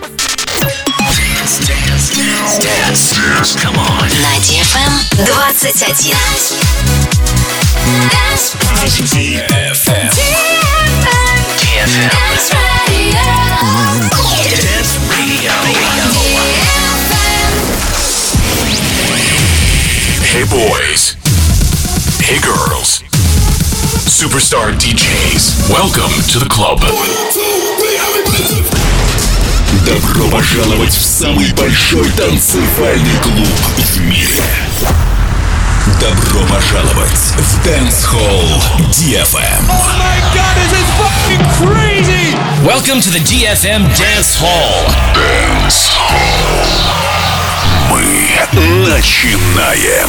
Dance. Dance come on. На DFM 21. DFM. DFM. Dance Radio. Hey boys. Hey girls. Superstar DJs. Welcome to the club. Добро пожаловать в самый большой танцевальный клуб в мире. Добро пожаловать в Dance Hall DFM. Welcome to the DFM Dance Hall. Dance Hall. Мы начинаем.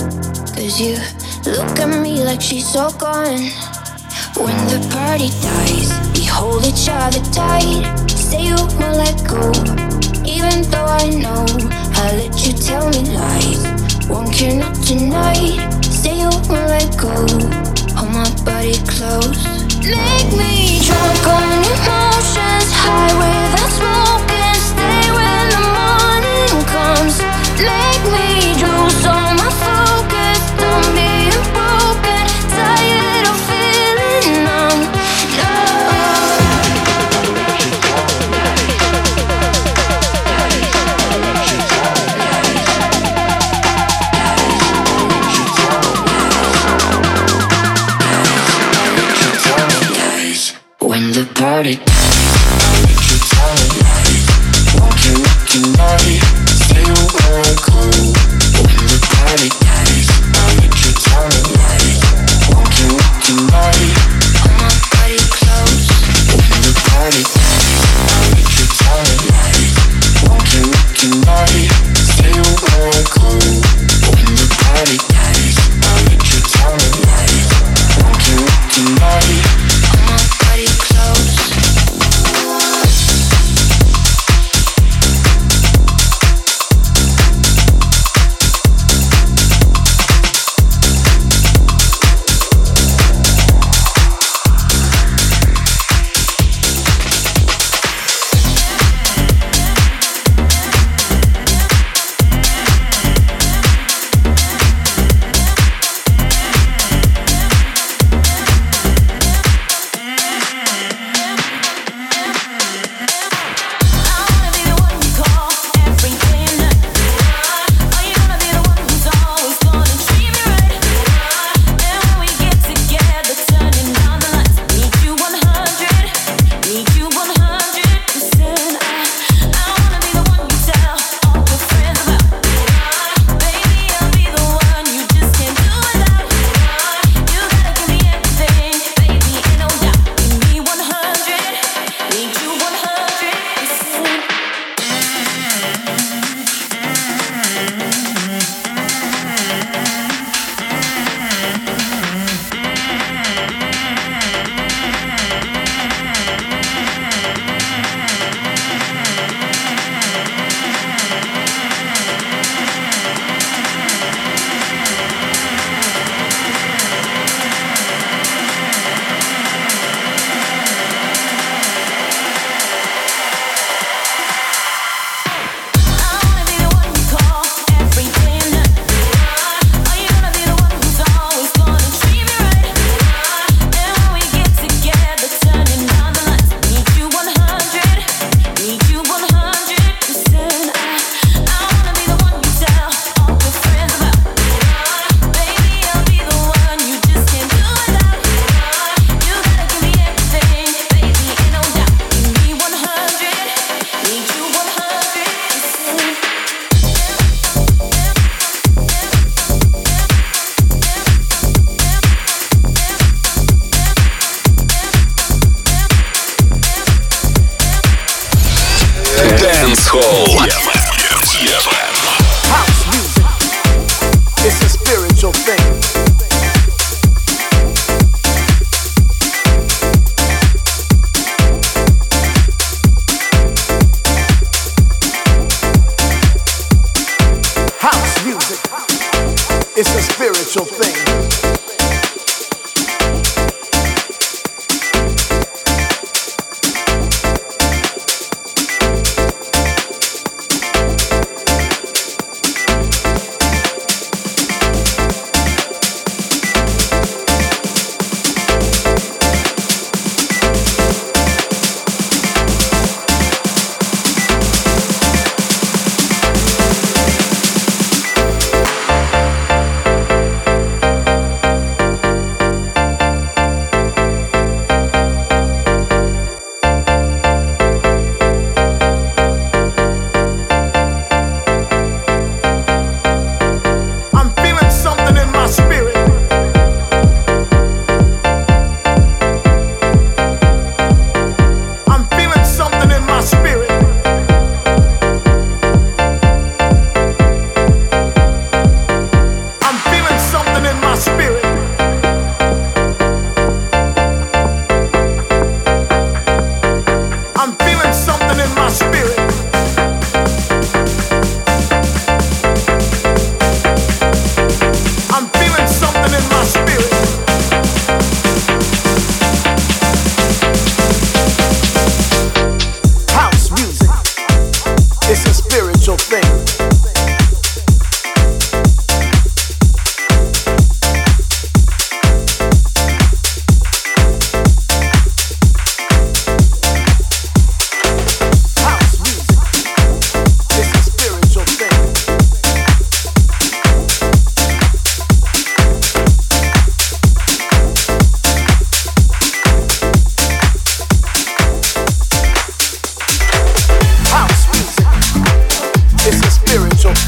Cause you look at me like she's all gone. When the party dies, we hold each other tight. Say you won't let go. Even though I know I let you tell me lies. Won't care not tonight. Say you won't let go. Hold my body close.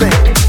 sink.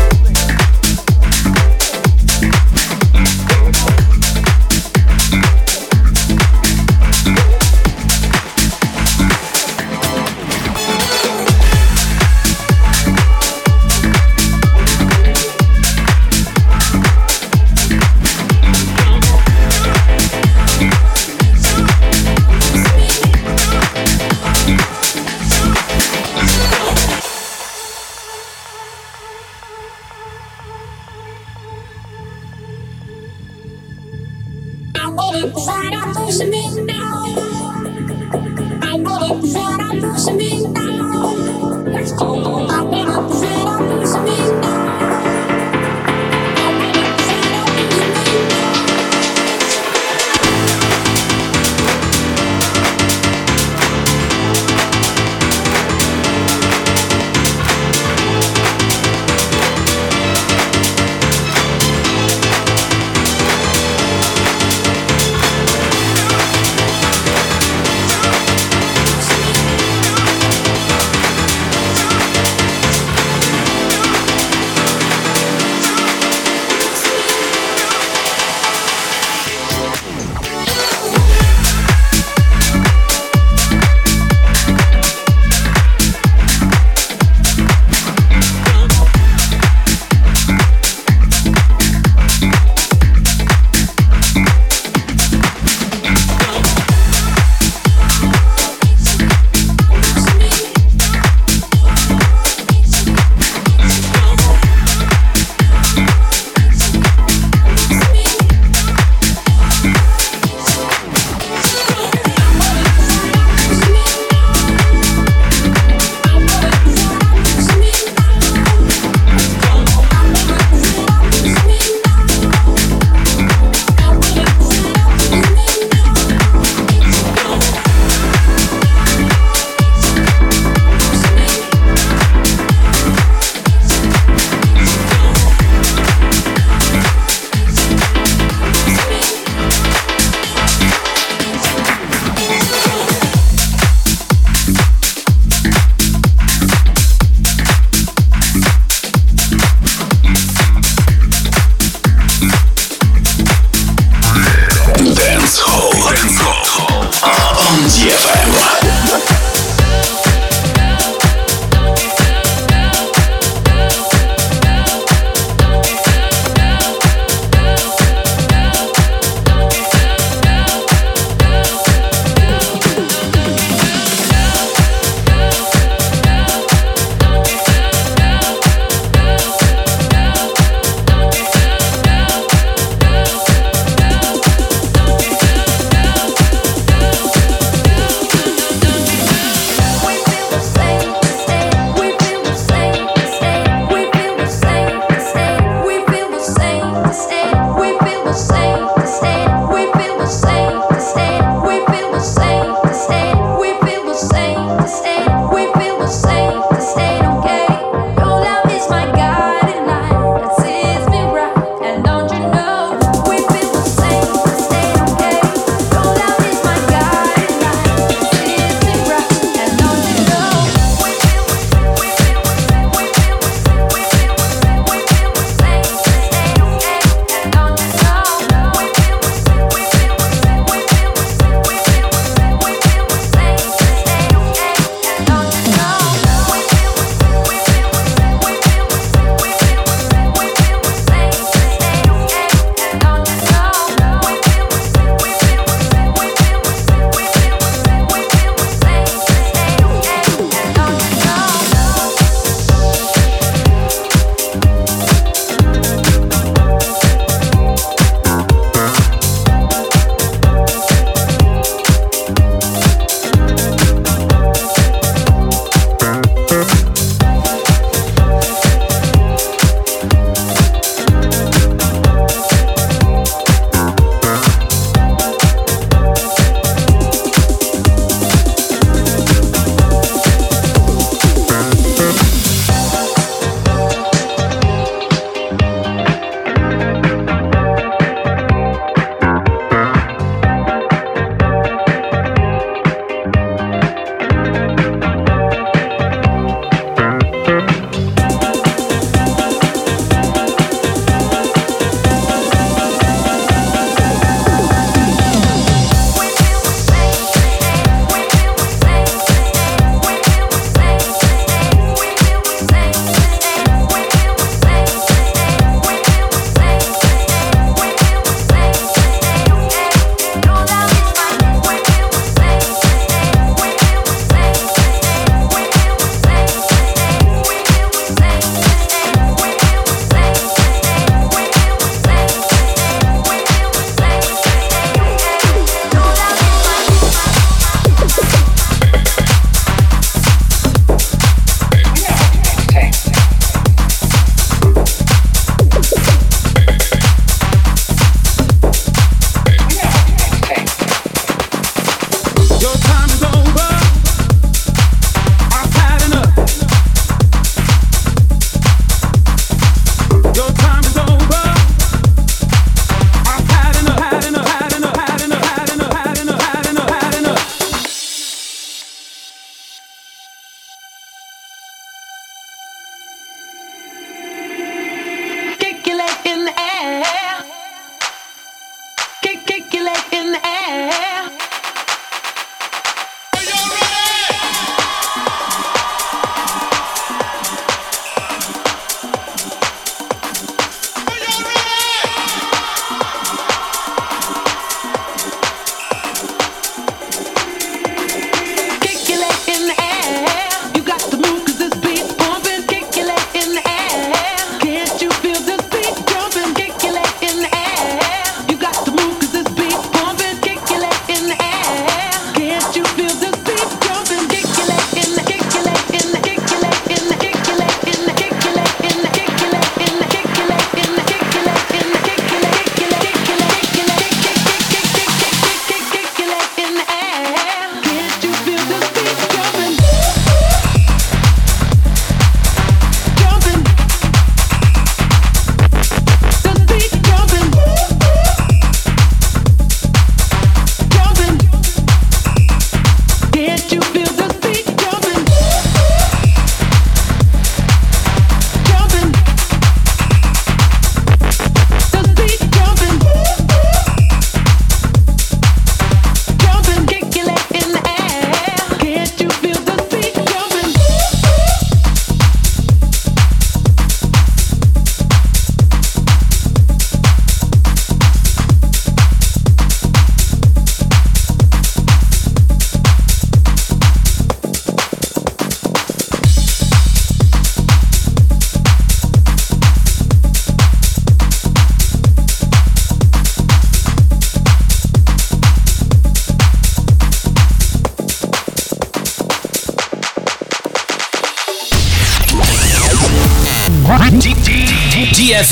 can't you feel?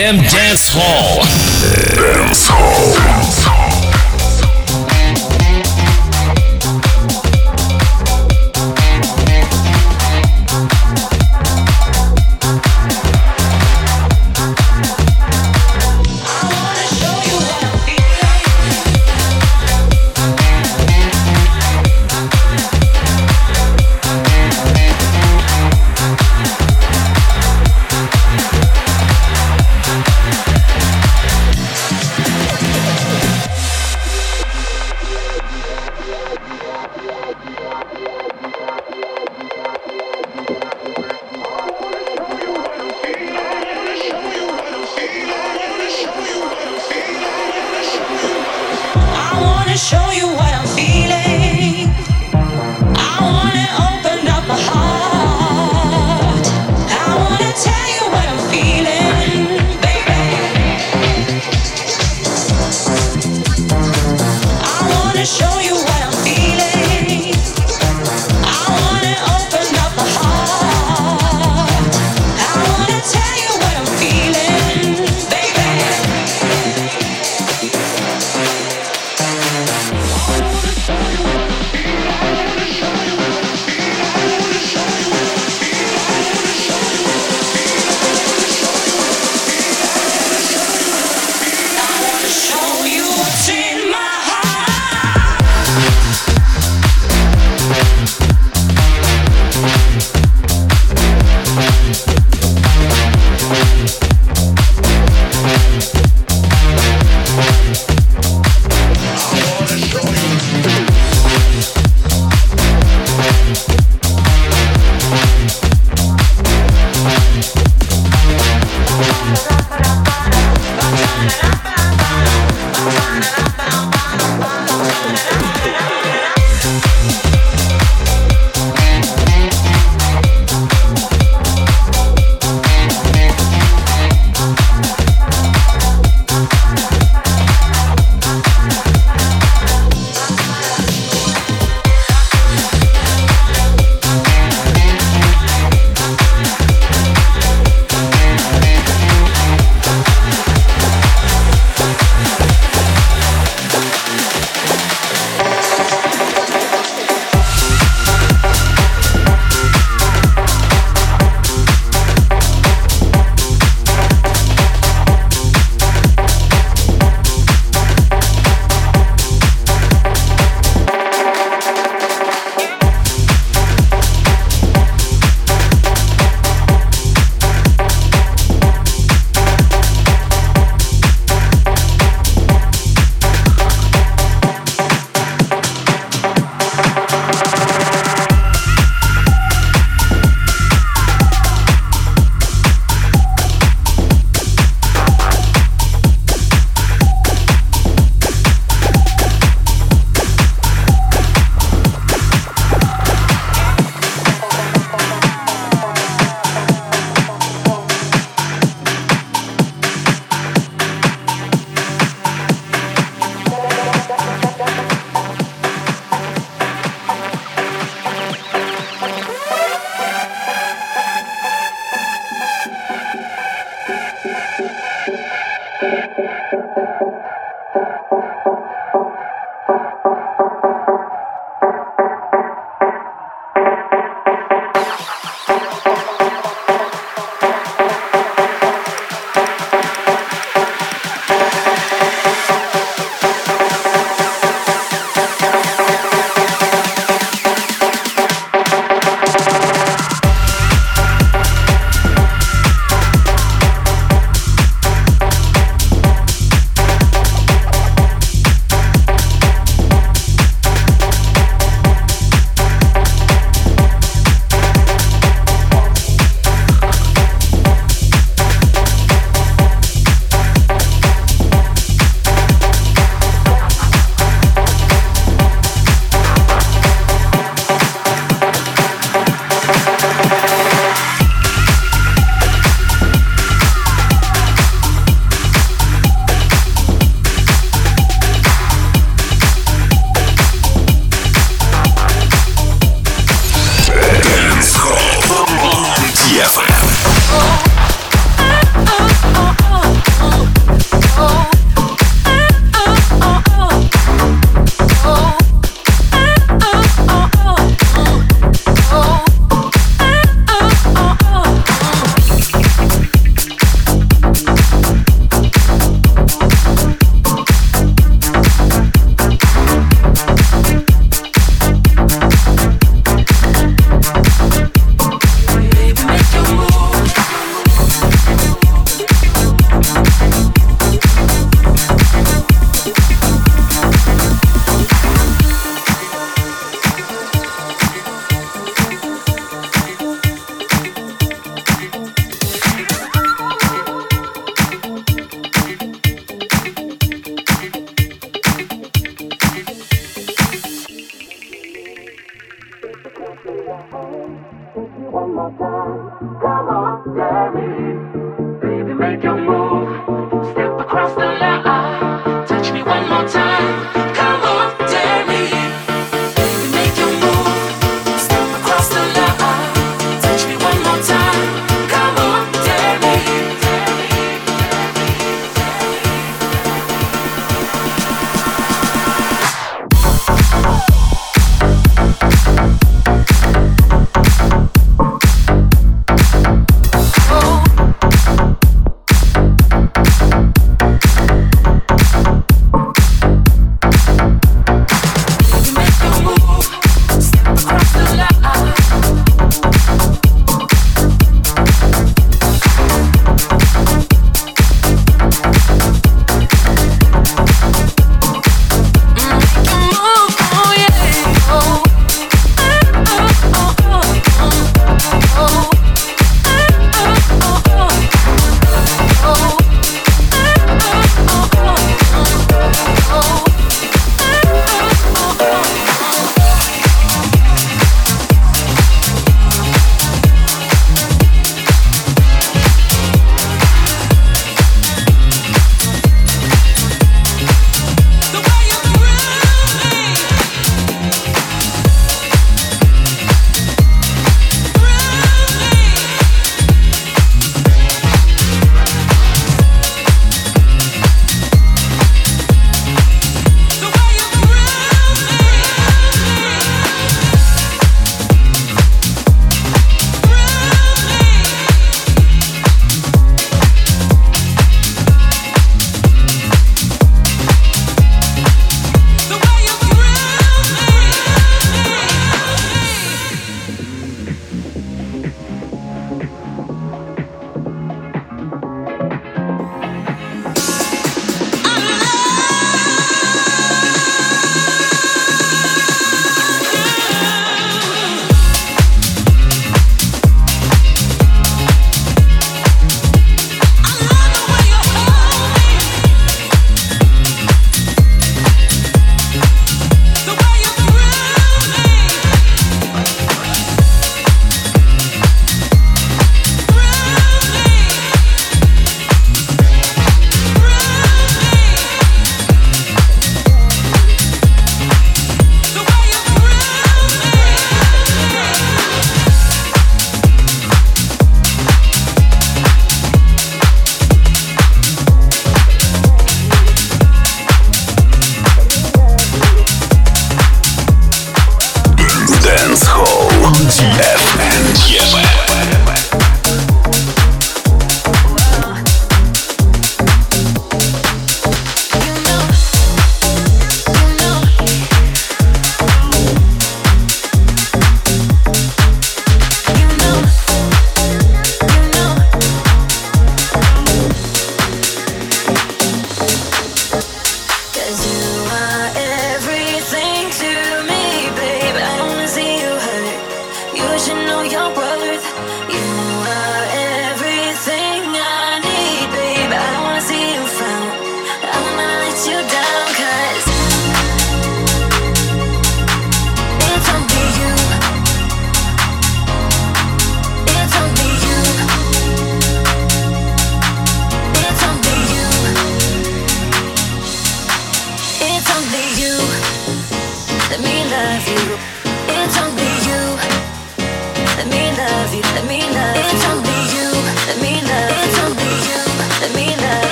DFM Dance Hall.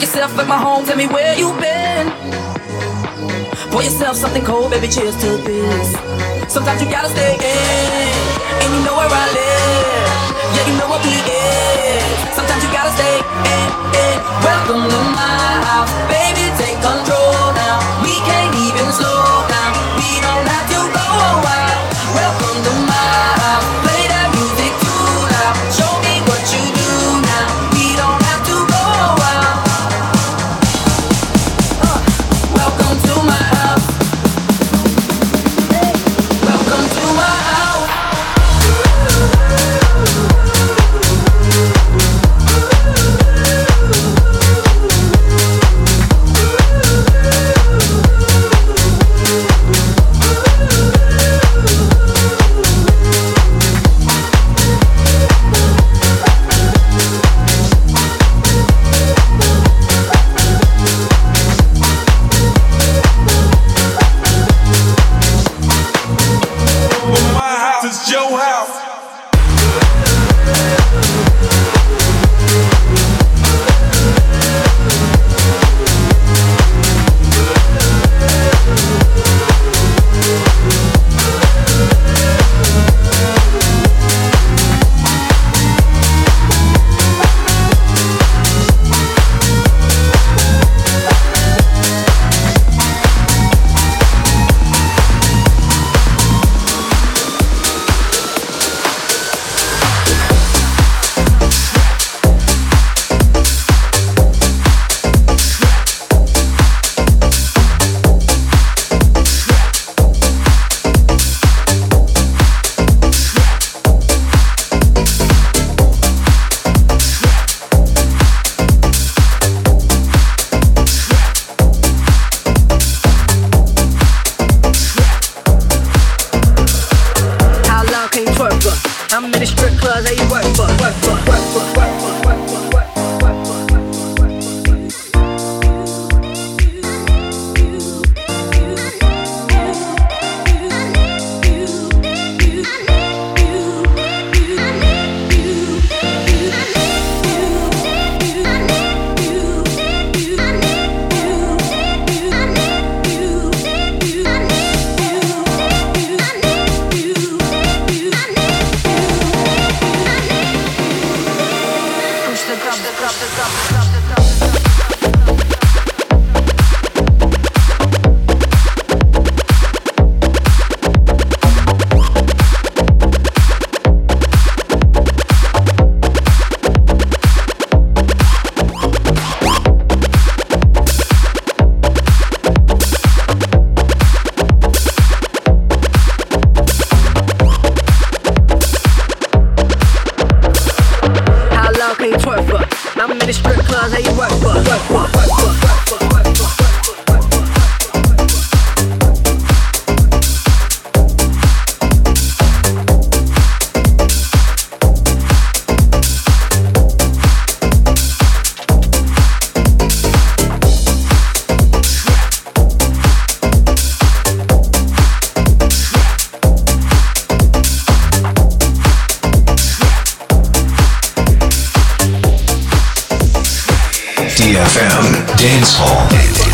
Make yourself at my home, tell me where you been. Pour yourself something cold, baby, cheers to this. Sometimes you gotta stay in, and you know where I live. Yeah, you know what we is. Sometimes you gotta stay in, in. Welcome to my house, baby, take control. FM Dance Hall.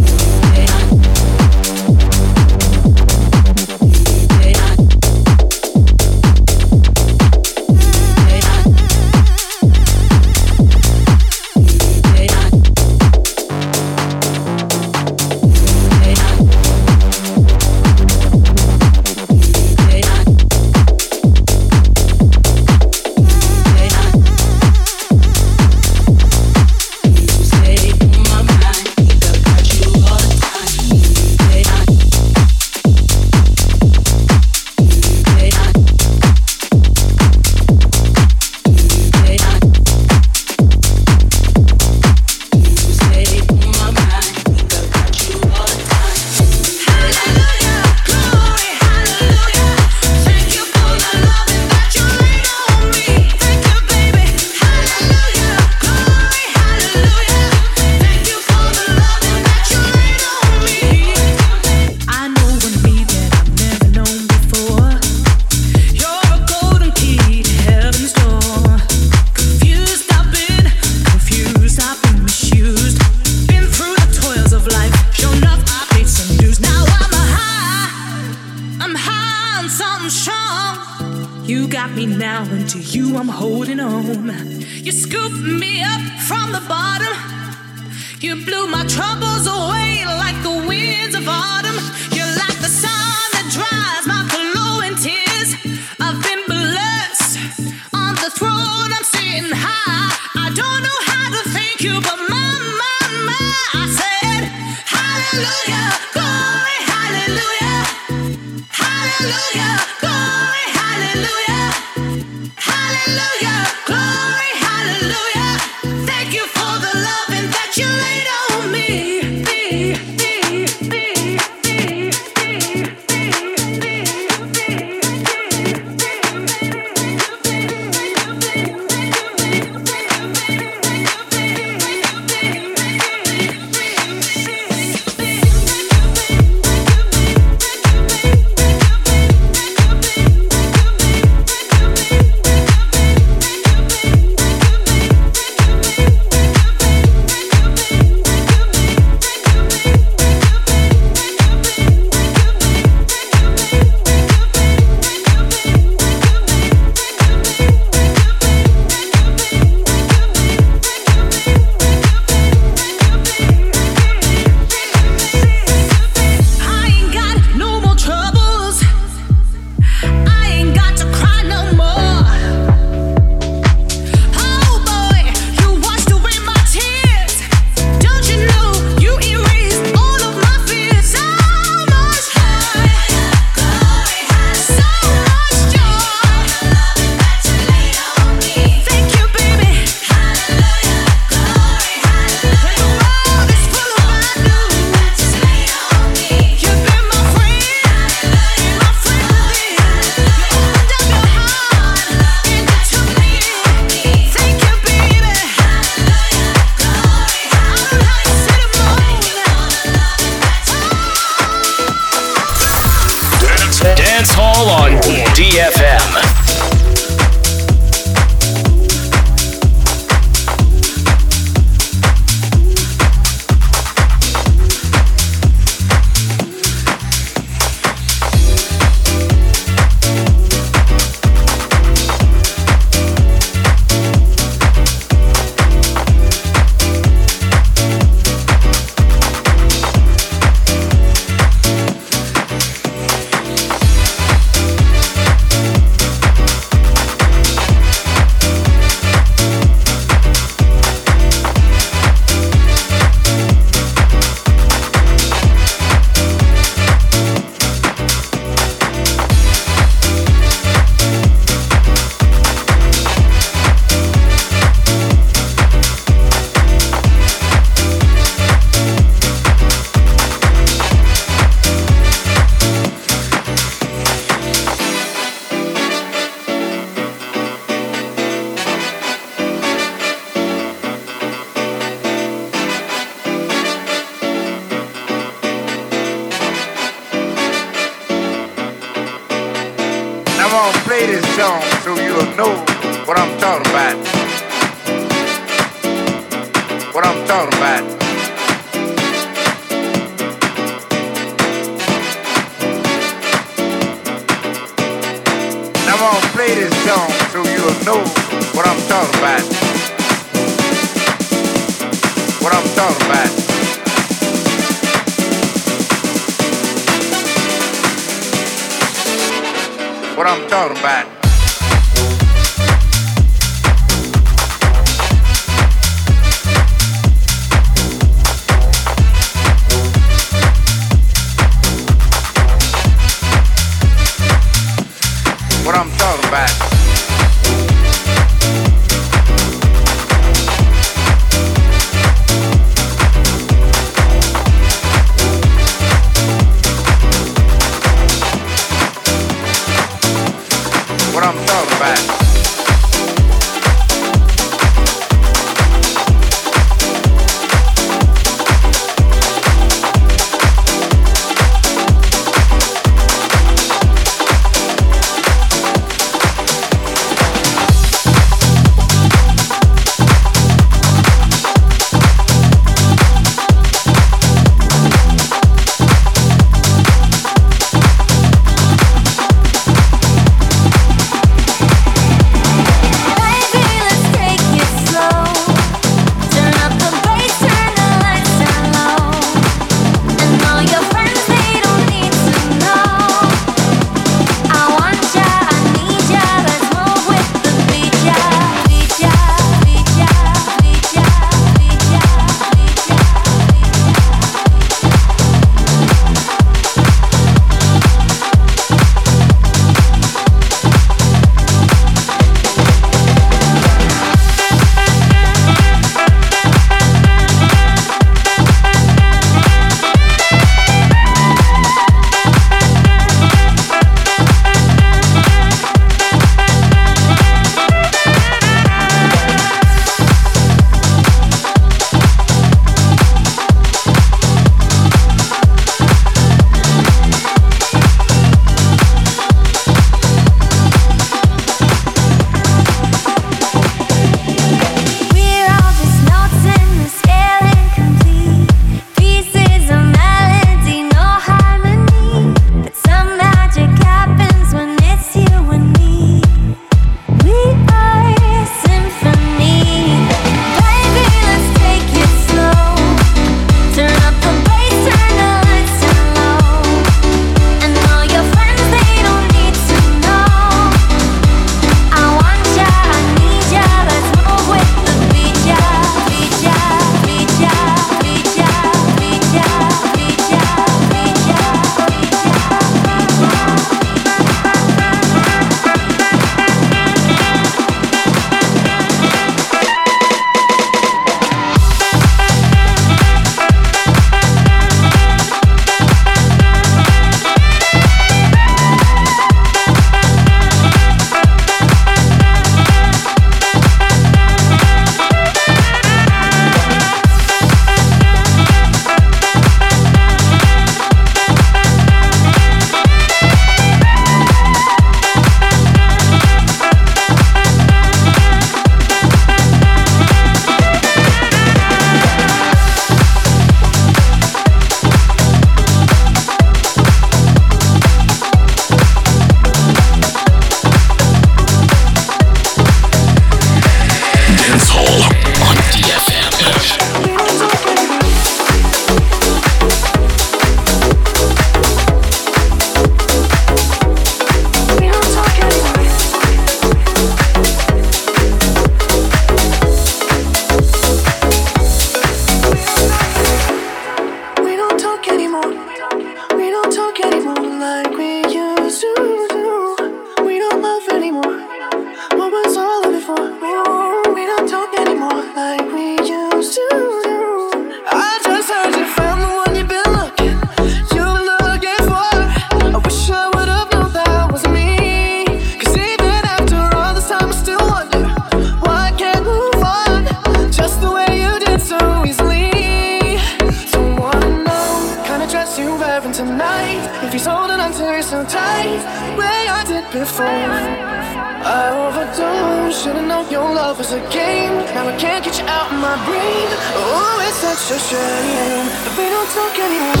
yourself as a game. Now I can't get you out of my brain. Oh, it's such a shame. We don't talk anymore.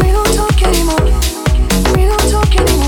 We don't talk anymore. We don't talk anymore.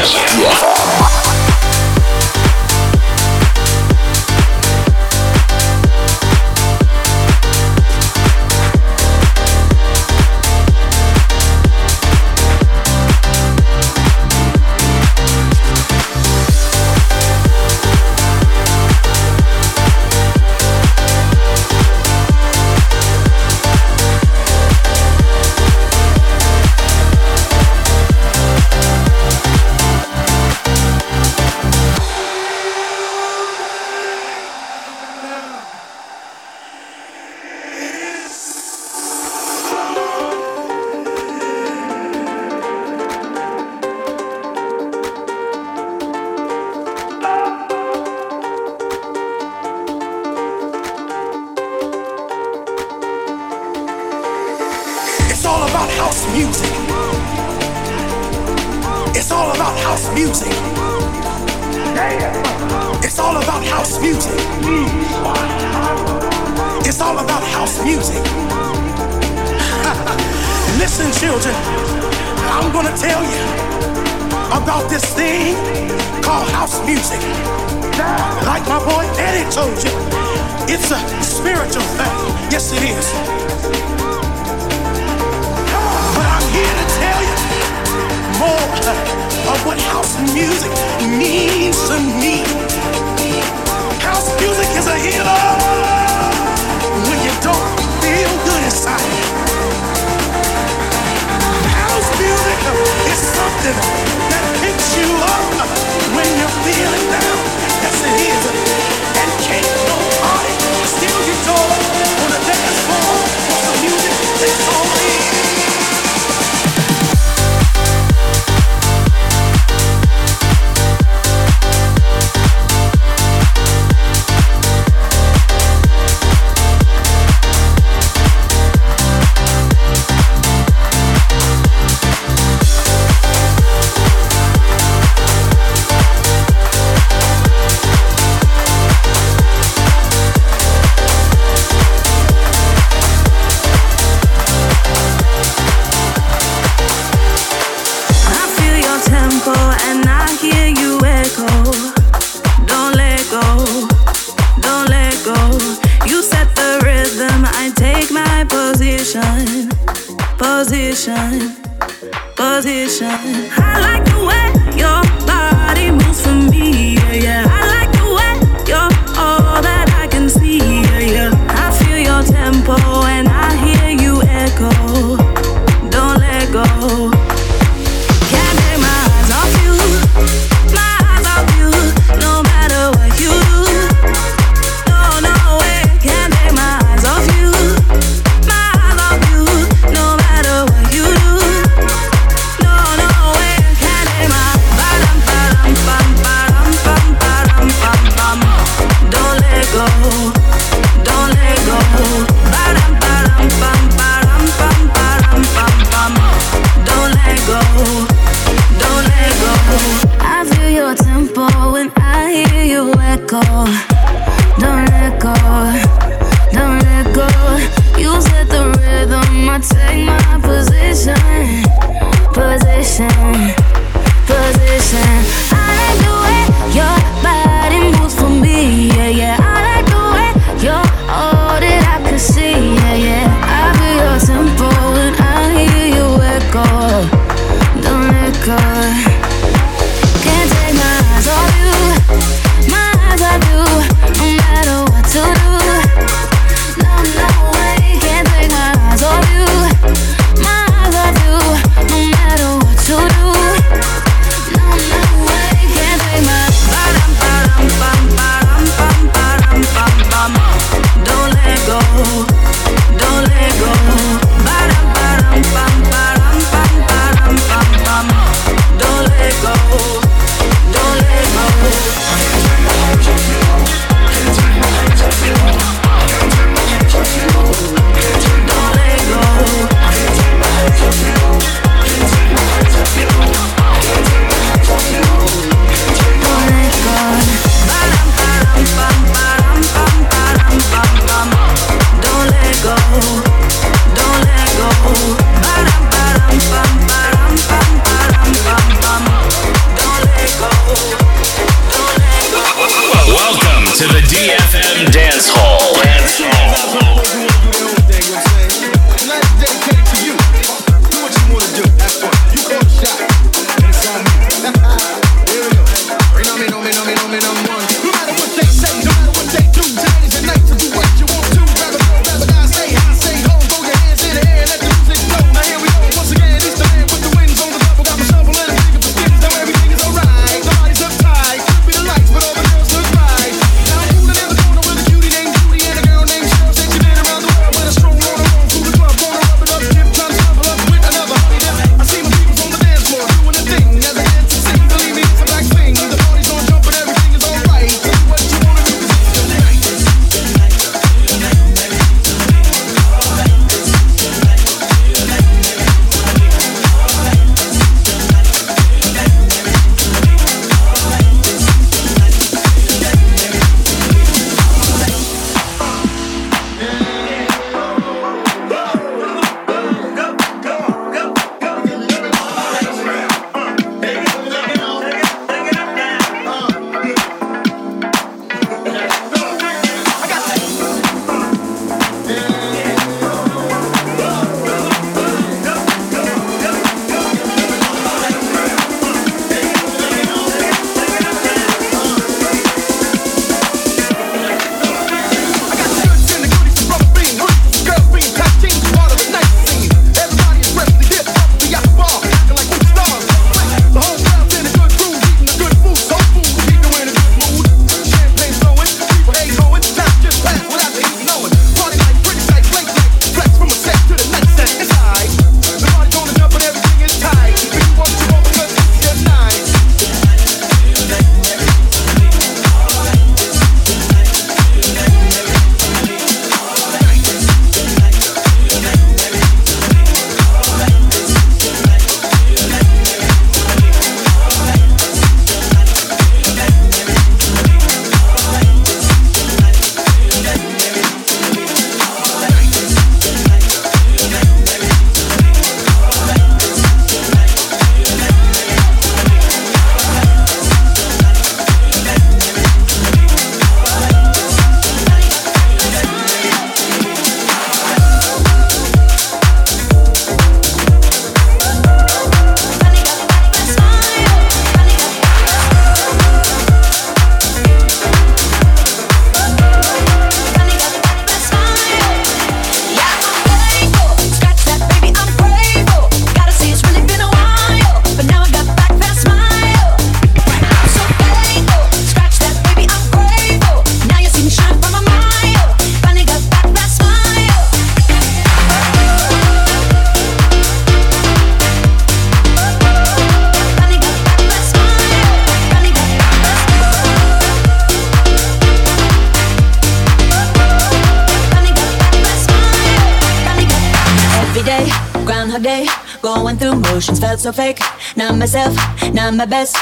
Hall. My best.